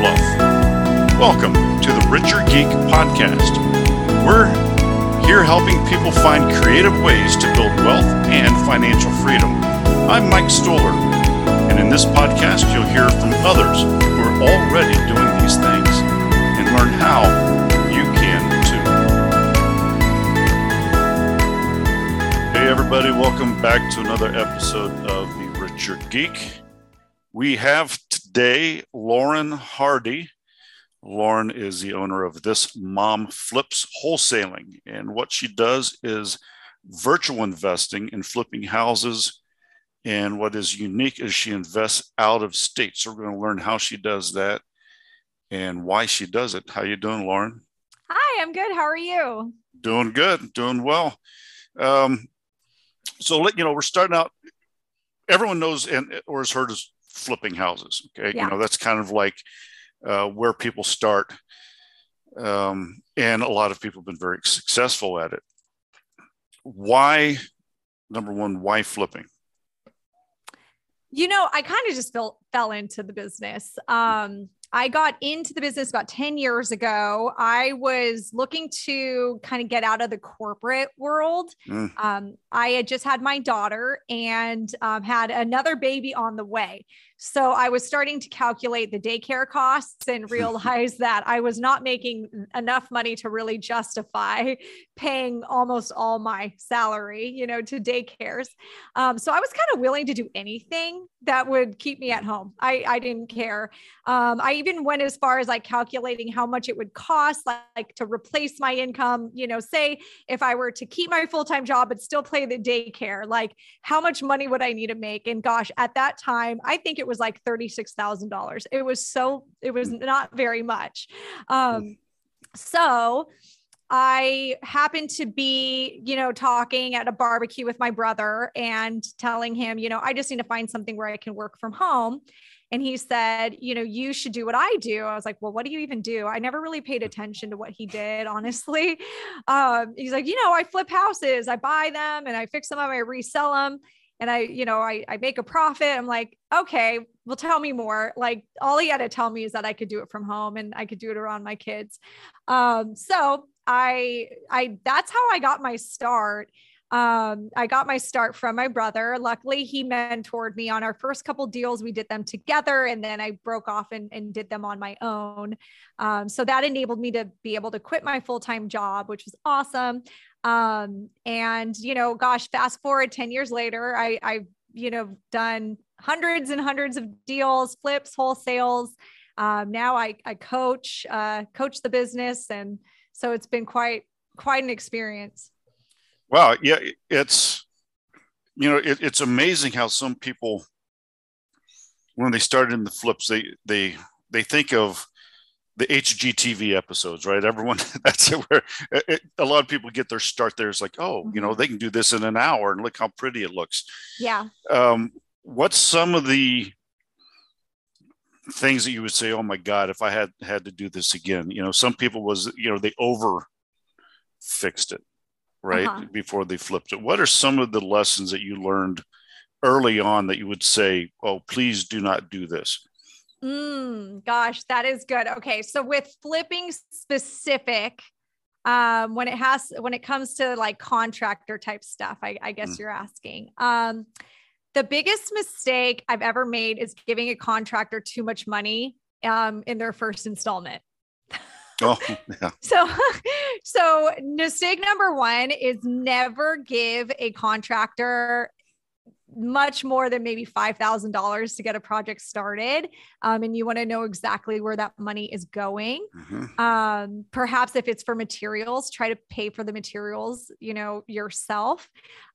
fluff, welcome to the Richer Geek Podcast. We're here helping people find creative ways to build wealth and financial freedom. I'm Mike Stoller, and in this podcast, you'll hear from others who are already doing these things and learn how you can too. Hey, everybody, welcome back to another episode of The Richer Geek. We have today Lauren Hardy. Lauren is the owner of This Mom Flips Wholesaling, and what she does is virtual investing in flipping houses. And what is unique is she invests out of state. So we're going to learn how she does that and why she does it. How you doing, Lauren? Hi, I'm good. How are you? Doing good, doing well. Um, so let you know we're starting out. Everyone knows and or has heard of flipping houses. Okay, Yeah. you know that's kind of like uh, where people start, um, and a lot of people have been very successful at it. Why? Number one, why flipping? You know, I kind of just fell fell into the business. Um, I got into the business about 10 years ago. I was looking to kind of get out of the corporate world. Mm. Um, I had just had my daughter and um, had another baby on the way. So I was starting to calculate the daycare costs and realize that I was not making enough money to really justify paying almost all my salary, you know, to daycares. Um, so I was kind of willing to do anything that would keep me at home. I, I didn't care. Um, I even went as far as like calculating how much it would cost, like, like to replace my income. You know, say if I were to keep my full time job but still play the daycare, like how much money would I need to make? And gosh, at that time, I think it was like thirty six thousand dollars. It was so it was not very much. Um, so I happened to be, you know, talking at a barbecue with my brother and telling him, you know, I just need to find something where I can work from home. And he said, you know, you should do what I do. I was like, well, what do you even do? I never really paid attention to what he did, honestly. Um, he's like, you know, I flip houses, I buy them and I fix them up, I resell them. And I, you know, I, I make a profit. I'm like, okay, well, tell me more. Like all he had to tell me is that I could do it from home and I could do it around my kids. Um, so I, I, that's how I got my start. Um, I got my start from my brother. Luckily, he mentored me on our first couple deals. We did them together, and then I broke off and, and did them on my own. Um, so that enabled me to be able to quit my full time job, which was awesome. Um, and you know, gosh, fast forward ten years later, I, I've you know, done hundreds and hundreds of deals, flips, wholesales. Um, now I, I coach, uh, coach the business, and so it's been quite quite an experience. Wow, yeah, it's you know it, it's amazing how some people when they started in the flips they they they think of the HGTV episodes, right? Everyone that's where it, a lot of people get their start there. It's like, oh, you know, they can do this in an hour, and look how pretty it looks. Yeah. Um, what's some of the things that you would say, oh my God, if I had had to do this again? You know, some people was you know they over fixed it right Uh-huh. before they flipped it what are some of the lessons that you learned early on that you would say oh please do not do this Mm, gosh, that is good. Okay, so with flipping specific, um, when it has when it comes to like contractor type stuff, I, I guess Mm. you're asking. Um, the biggest mistake I've ever made is giving a contractor too much money um, in their first installment. oh yeah So, so mistake number one is never give a contractor much more than maybe $5,000 to get a project started. Um, and you want to know exactly where that money is going. Mm-hmm. Um, perhaps if it's for materials, try to pay for the materials, you know, yourself.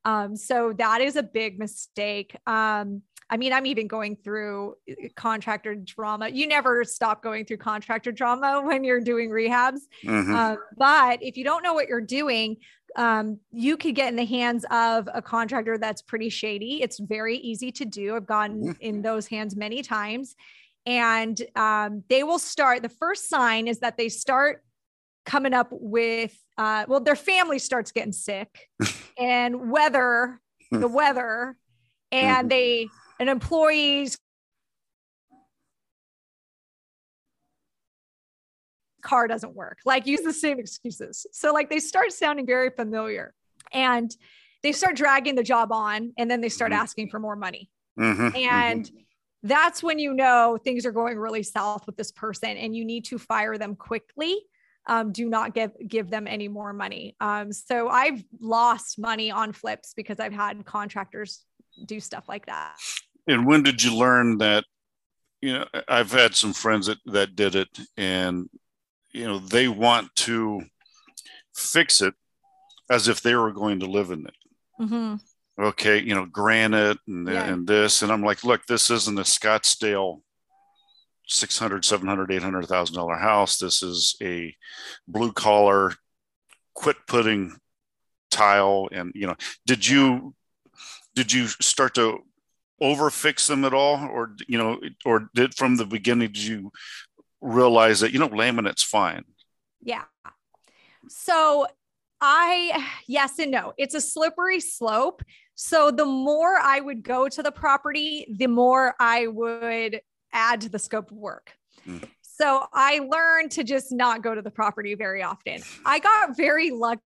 Um, so that is a big mistake. Um, I mean, I'm even going through uh, contractor drama. You never stop going through contractor drama when you're doing rehabs. Mm-hmm. Um, but if you don't know what you're doing, um, you could get in the hands of a contractor that's pretty shady. It's very easy to do. I've gotten in those hands many times. And um, they will start, the first sign is that they start coming up with, uh, well, their family starts getting sick and weather, the weather, and mm-hmm. they, an employee's car doesn't work. Like use the same excuses. So like they start sounding very familiar and they start dragging the job on and then they start mm-hmm. asking for more money. Mm-hmm, and mm-hmm. that's when you know things are going really south with this person and you need to fire them quickly. Um, do not give give them any more money. Um, so I've lost money on flips because I've had contractors do stuff like that. And when did you learn that? You know, I've had some friends that that did it, and you know they want to fix it as if they were going to live in it mm-hmm. okay you know granite and, yeah. and this and i'm like look this isn't a scottsdale 600 700 800000 dollar house this is a blue collar quit putting tile and you know did you did you start to over fix them at all or you know or did from the beginning did you realize that you know laminate's fine. Yeah. So i yes and no. It's a slippery slope. So the more i would go to the property the more i would add to the scope of work. Mm. so i learned to just not go to the property very often. I got very lucky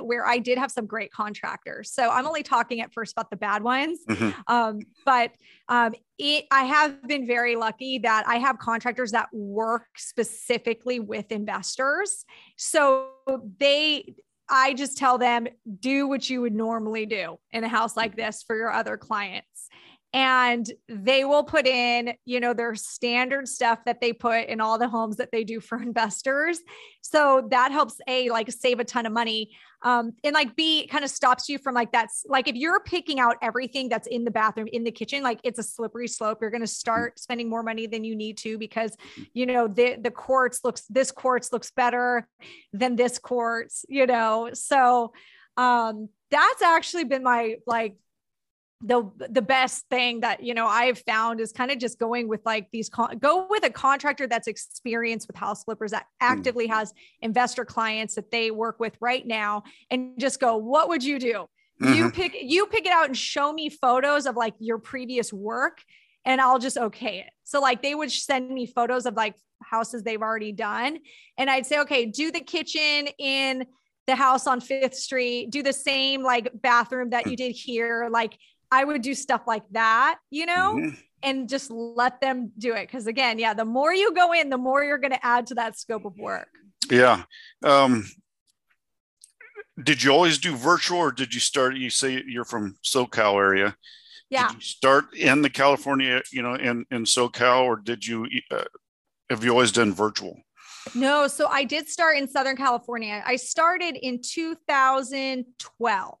where I did have some great contractors. So I'm only talking at first about the bad ones. Mm-hmm. Um, but um, it, I have been very lucky that I have contractors that work specifically with investors. So they, I just tell them, do what you would normally do in a house like this for your other clients and they will put in you know their standard stuff that they put in all the homes that they do for investors. So that helps a like save a ton of money um and like b kind of stops you from like that's like if you're picking out everything that's in the bathroom in the kitchen like it's a slippery slope. You're going to start spending more money than you need to because you know the the quartz looks this quartz looks better than this quartz you know? So um that's actually been my like the the best thing that you know I've found is kind of just going with like these con- go with a contractor that's experienced with house flippers that hmm. actively mm. has investor clients that they work with right now and just go what would you do mm-hmm. you pick you pick it out and show me photos of like your previous work and I'll just okay it so like they would send me photos of like houses they've already done and I'd say okay do the kitchen in the house on Fifth Street, do the same like bathroom that you did here. Like I would do stuff like that, you know, mm-hmm. and just let them do it. Cause again, yeah, the more you go in, the more you're going to add to that scope of work. Yeah. Um, did you always do virtual or did you start, you say you're from SoCal area. Yeah. Did you start in the California, you know, in, in SoCal or did you, uh, have you always done virtual? No, so I did start in Southern California. I started in 2012.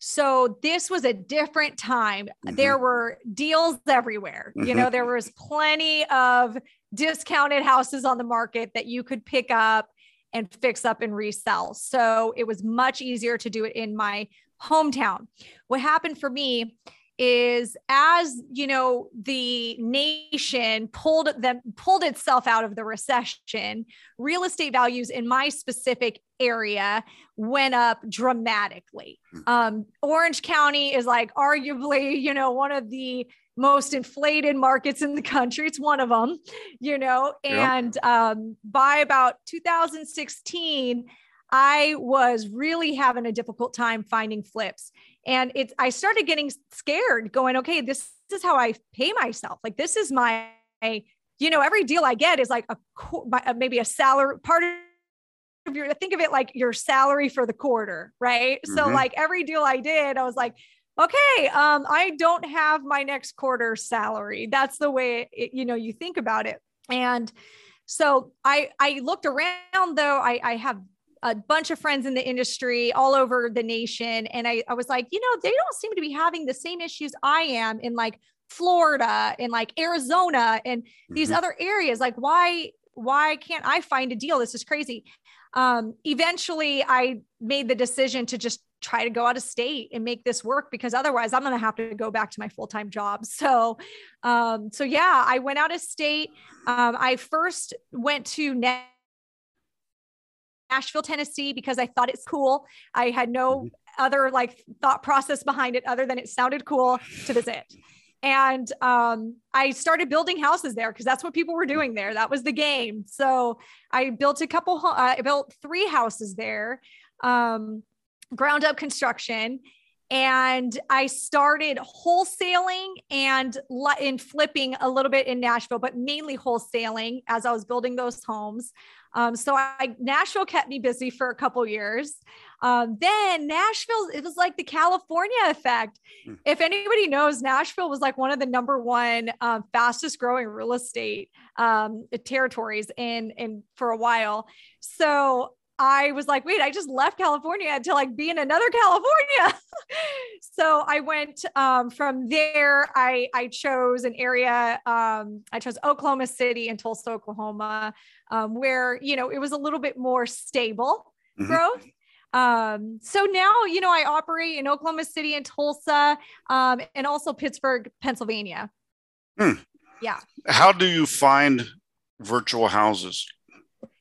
So this was a different time. Mm-hmm. There were deals everywhere. Mm-hmm. You know, there was plenty of discounted houses on the market that you could pick up and fix up and resell. So it was much easier to do it in my hometown. What happened for me is as you know the nation pulled them pulled itself out of the recession real estate values in my specific area went up dramatically. Hmm. um, orange county is like arguably you know one of the most inflated markets in the country. It's one of them you know and um, by about 2016 I was really having a difficult time finding flips. And it's, I started getting scared, going, okay, this, is how I pay myself. Like, this is my, you know, every deal I get is like a uh, maybe a salary part of your, think of it like your salary for the quarter, right? Mm-hmm. So, like, every deal I did, I was like, okay, um, I don't have my next quarter salary. That's the way it, you know you think about it. And so I I looked around though. I I have a bunch of friends in the industry all over the nation. And I, I was like, you know, they don't seem to be having the same issues I am in like Florida and like Arizona and these mm-hmm. other areas. Like, why, why can't I find a deal? This is crazy. Um, eventually I made the decision to just try to go out of state and make this work because otherwise I'm going to have to go back to my full-time job. So, um, so yeah, I went out of state. Um, I first went to Nashville, Tennessee, because I thought it's cool. I had no mm-hmm. other like thought process behind it other than it sounded cool to visit. And um, I started building houses there because that's what people were doing there. That was the game. So I built a couple, uh, I built three houses there, um, ground up construction. And I started wholesaling and in flipping a little bit in Nashville, but mainly wholesaling as I was building those homes. Um, so I Nashville kept me busy for a couple years. Um, then Nashville, it was like the California effect. Mm. If anybody knows, Nashville was like one of the number one um, fastest growing real estate um, territories in in for a while. So I was like, wait, I just left California to like be in another California. so I went um, from there. I I chose an area. Um, I chose Oklahoma City and Tulsa, Oklahoma, um, where you know it was a little bit more stable mm-hmm. growth. Um, so now you know I operate in Oklahoma City and Tulsa, um, and also Pittsburgh, Pennsylvania. Hmm. Yeah. How do you find virtual houses?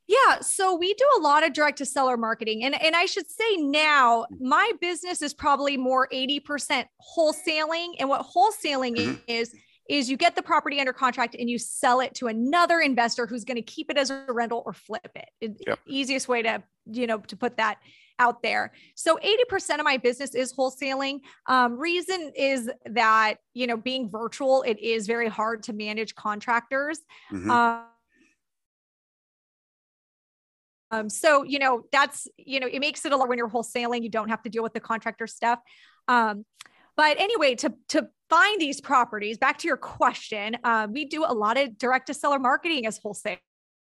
Yeah, so we do a lot of direct to seller marketing. And, and I should say now, my business is probably more 80% wholesaling. And what wholesaling mm-hmm. is, is you get the property under contract and you sell it to another investor who's going to keep it as a rental or flip it. Yep. Easiest way to, you know, to put that out there. So 80% of my business is wholesaling. Um, reason is that, you know, being virtual, it is very hard to manage contractors. Mm-hmm. Um, um, so, you know, that's, you know, it makes it a lot when you're wholesaling, you don't have to deal with the contractor stuff. Um, but anyway, to, to find these properties, back to your question, uh, we do a lot of direct to seller marketing as wholesalers.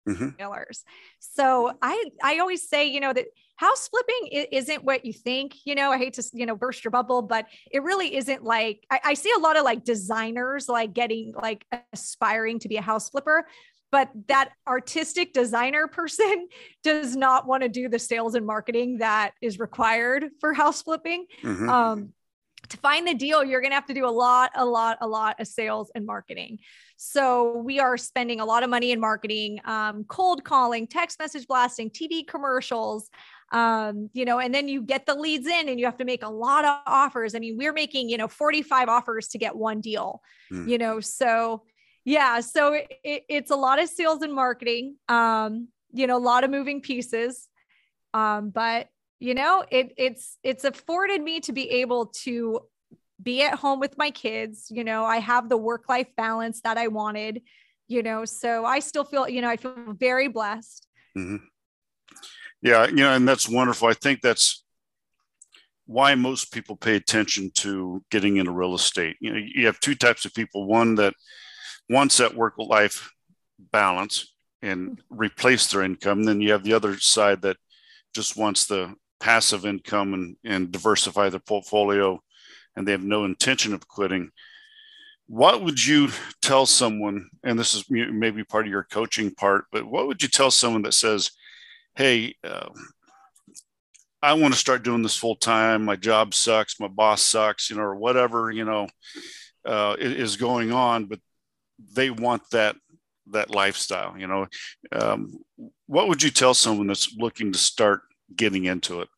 Mm-hmm. So I, I always say, you know, that house flipping isn't what you think, you know, I hate to, you know, burst your bubble, but it really isn't like, I, I see a lot of like designers, like getting like aspiring to be a house flipper, but that artistic designer person does not want to do the sales and marketing that is required for house flipping. Mm-hmm. Um, to find the deal, you're going to have to do a lot, a lot, a lot of sales and marketing. So we are spending a lot of money in marketing, um, cold calling, text message blasting, TV commercials, um, you know, and then you get the leads in and you have to make a lot of offers. I mean, we're making, you know, 45 offers to get one deal, mm. you know, so yeah so it, it's a lot of sales and marketing um you know a lot of moving pieces. Um but you know it it's it's afforded me to be able to be at home with my kids. You know i have the work life balance that i wanted you know so i still feel you know i feel very blessed. Mm-hmm. yeah you know and that's wonderful. I think that's why most people pay attention to getting into real estate. You know you have two types of people. One that wants that work life balance and replace their income. Then you have the other side that just wants the passive income and, and diversify their portfolio and they have no intention of quitting. What would you tell someone, and this is maybe part of your coaching part, but what would you tell someone that says, Hey, uh, I want to start doing this full time. My job sucks. My boss sucks, you know, or whatever, you know, uh, is going on, but they want that that lifestyle you know um, what would you tell someone that's looking to start getting into it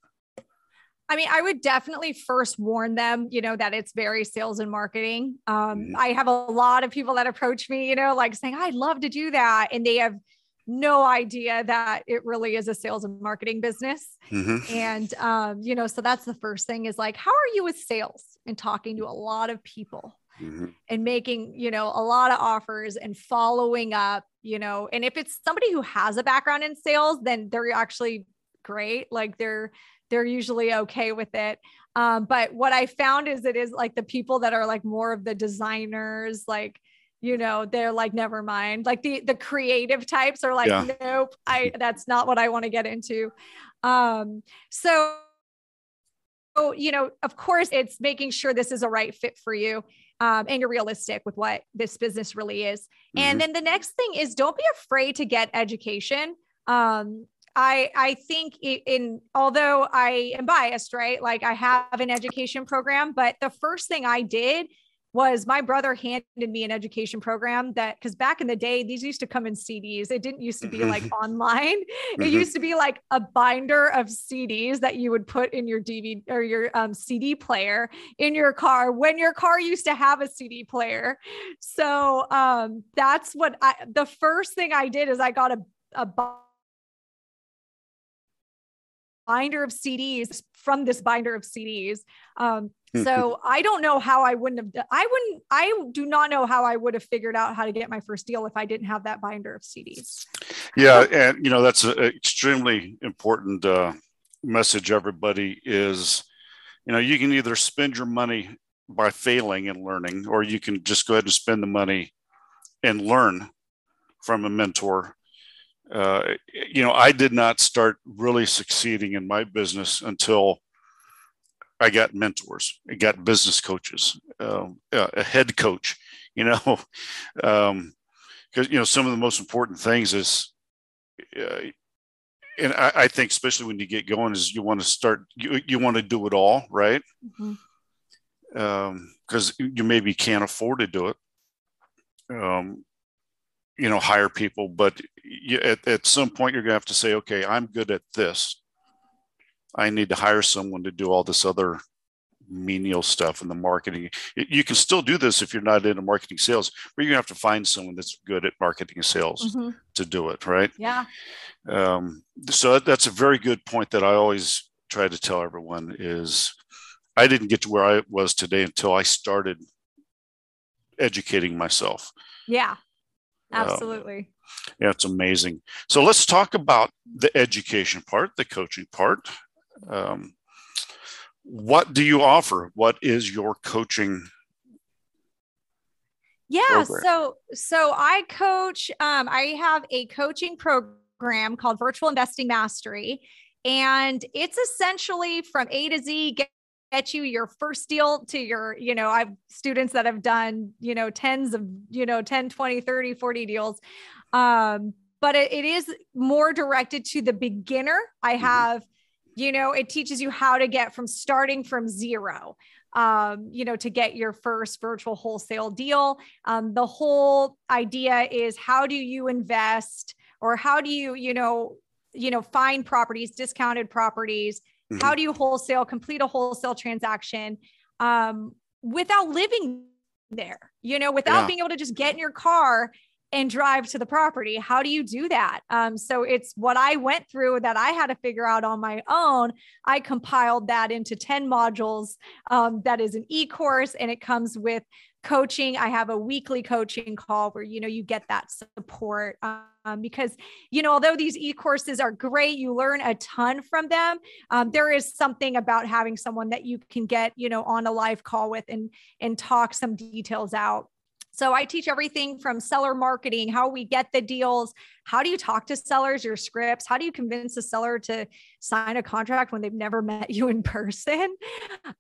I mean, I would definitely first warn them, you know, that it's very sales and marketing. Um, mm-hmm. I have a lot of people that approach me, you know, like saying, I'd love to do that. And they have no idea that it really is a sales and marketing business. Mm-hmm. And, um, you know, so that's the first thing is like, how are you with sales and talking to a lot of people? mm-hmm. and making, you know, a lot of offers and following up, you know, and if it's somebody who has a background in sales, then they're actually great. Like they're, they're usually okay with it. Um, but what I found is it is like the people that are like more of the designers, like you know they're like never mind like the the creative types are like yeah. nope i that's not what i want to get into um so so you know of course it's making sure this is a right fit for you um, and you're realistic with what this business really is mm-hmm. and then the next thing is don't be afraid to get education um I I think in although I am biased, right? Like I have an education program, but the first thing I did was my brother handed me an education program that because back in the day these used to come in cds it didn't used to be like mm-hmm. online mm-hmm. it used to be like a binder of cds that you would put in your dvd or your um, cd player in your car when your car used to have a cd player so um, that's what i the first thing i did is i got a, a binder of CDs from this binder of CDs. Um, so I don't know how I wouldn't have. done, I wouldn't. I do not know how I would have figured out how to get my first deal if I didn't have that binder of CDs. Yeah, and you know that's an extremely important uh, message. Everybody is, you know, you can either spend your money by failing and learning, or you can just go ahead and spend the money and learn from a mentor uh, you know, I did not start really succeeding in my business until I got mentors, I got business coaches, um, a head coach, you know, because, um, you know, some of the most important things is, uh, and I, I, think especially when you get going is you want to start, you, you want to do it all, right? Because mm-hmm. um, you maybe can't afford to do it. Um, you know hire people but you, at, at some point you're going to have to say okay i'm good at this i need to hire someone to do all this other menial stuff in the marketing you can still do this if you're not into marketing sales but you're to have to find someone that's good at marketing and sales mm-hmm. to do it right yeah um, so that's a very good point that i always try to tell everyone is i didn't get to where i was today until i started educating myself yeah Absolutely. Um, yeah, it's amazing. So let's talk about the education part, the coaching part. Um, what do you offer? What is your coaching? Yeah, program? so so I coach. Um, I have a coaching program called Virtual Investing Mastery, and it's essentially from A to Z. Get get you your first deal to your, you know, I've students that have done, you know, tens of, you know, 10, 20, 30, 40 deals. Um, but it, it is more directed to the beginner. I mm-hmm. have. You know, it teaches you how to get from starting from zero um, you know, to get your first virtual wholesale deal. Um, the whole idea is how do you invest or how do you, you know, you know, find properties, discounted properties, Mm-hmm. How do you wholesale, complete a wholesale transaction um, without living there? You know, without yeah. being able to just get in your car and drive to the property. How do you do that? Um, so it's what I went through that I had to figure out on my own. I compiled that into 10 modules. Um, that is an e course, and it comes with coaching i have a weekly coaching call where you know you get that support um, because you know although these e-courses are great you learn a ton from them um, there is something about having someone that you can get you know on a live call with and and talk some details out so I teach everything from seller marketing, how we get the deals, how do you talk to sellers, your scripts, how do you convince a seller to sign a contract when they've never met you in person?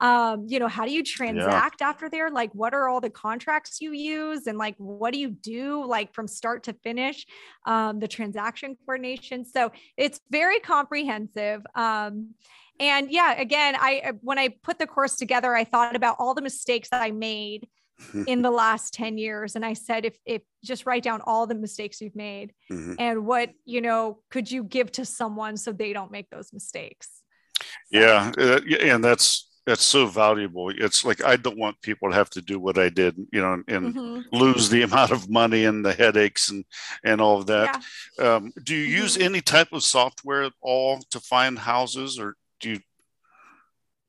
Um, you know, how do you transact yeah. after there? Like, what are all the contracts you use, and like, what do you do, like from start to finish, um, the transaction coordination. So it's very comprehensive. Um, and yeah, again, I when I put the course together, I thought about all the mistakes that I made in the last 10 years and i said if if just write down all the mistakes you've made mm-hmm. and what you know could you give to someone so they don't make those mistakes so. yeah and that's that's so valuable it's like i don't want people to have to do what i did you know and mm-hmm. lose the amount of money and the headaches and and all of that yeah. um, do you mm-hmm. use any type of software at all to find houses or do you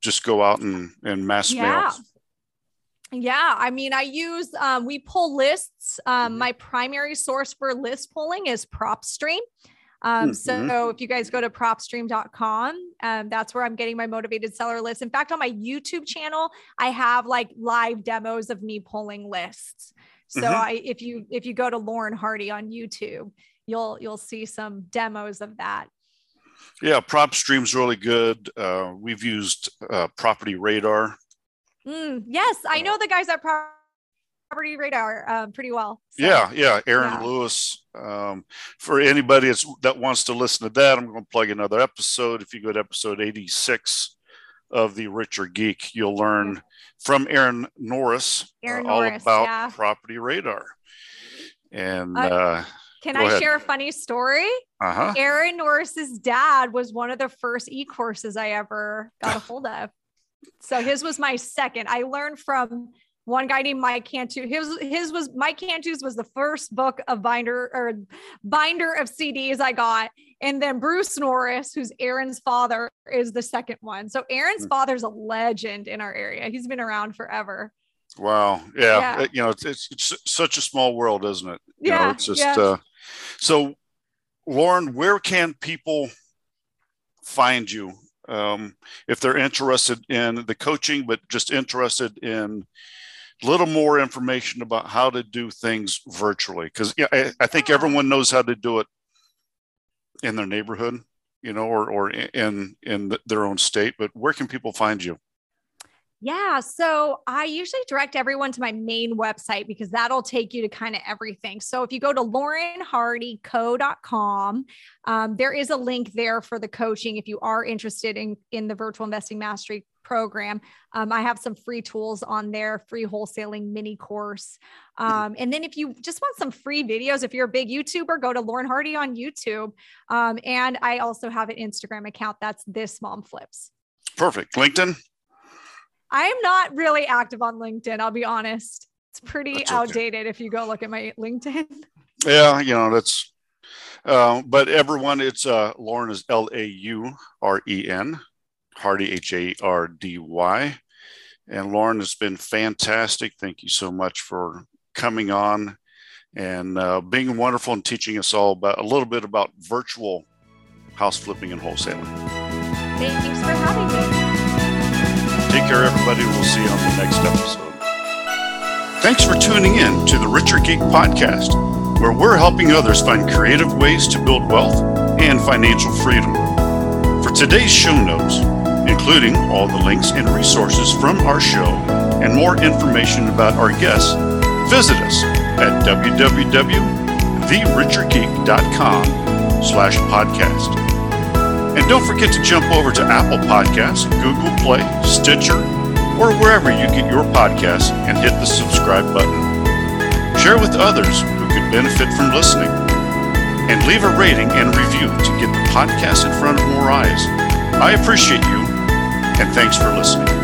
just go out and and mass yeah. mail yeah, I mean, I use um, we pull lists. Um, mm-hmm. My primary source for list pulling is PropStream. Um, mm-hmm. So if you guys go to propstream.com, um, that's where I'm getting my motivated seller list. In fact, on my YouTube channel, I have like live demos of me pulling lists. So mm-hmm. I, if you if you go to Lauren Hardy on YouTube, you'll you'll see some demos of that. Yeah, PropStream's really good. Uh, we've used uh, Property Radar. Mm, yes, I know the guys at Property Radar um, pretty well. So, yeah, yeah, Aaron yeah. Lewis. Um, for anybody that wants to listen to that, I'm going to plug another episode. If you go to episode 86 of the Richer Geek, you'll learn from Aaron Norris, Aaron uh, all Norris, about yeah. Property Radar. And uh, can I ahead. share a funny story? Uh-huh. Aaron Norris's dad was one of the first e-courses I ever got a hold of. So his was my second. I learned from one guy named Mike Cantu. His his was Mike Cantu's was the first book of binder or binder of CDs I got, and then Bruce Norris, who's Aaron's father, is the second one. So Aaron's mm. father's a legend in our area. He's been around forever. Wow. Yeah. yeah. You know, it's, it's, it's, such a small world, isn't it? You yeah. Know, it's just, yeah. uh, so Lauren, where can people find you um, if they're interested in the coaching, but just interested in a little more information about how to do things virtually? Because yeah, I, I, think everyone knows how to do it in their neighborhood, you know, or or in in their own state. But where can people find you? Yeah. So I usually direct everyone to my main website because that'll take you to kind of everything. So if you go to laurenhardyco.com, um, there is a link there for the coaching if you are interested in, in the virtual investing mastery program. Um, I have some free tools on there, free wholesaling mini course. Um, and then if you just want some free videos, if you're a big YouTuber, go to Lauren Hardy on YouTube. Um, and I also have an Instagram account that's this mom flips. Perfect. LinkedIn? I am not really active on LinkedIn. I'll be honest. It's pretty that's outdated okay. if you go look at my LinkedIn. Yeah, you know, that's, uh, but everyone, it's uh, Lauren is L A U R E N, Hardy H A R D Y. And Lauren has been fantastic. Thank you so much for coming on and uh, being wonderful and teaching us all about a little bit about virtual house flipping and wholesaling. Thanks for having me. Take care, everybody. We'll see you on the next episode. Thanks for tuning in to the Richer Geek Podcast, where we're helping others find creative ways to build wealth and financial freedom. For today's show notes, including all the links and resources from our show and more information about our guests, visit us at www.therichergeek.com slash podcast. And don't forget to jump over to Apple Podcasts, Google Play, Stitcher, or wherever you get your podcasts and hit the subscribe button. Share with others who could benefit from listening. And leave a rating and review to get the podcast in front of more eyes. I appreciate you, and thanks for listening.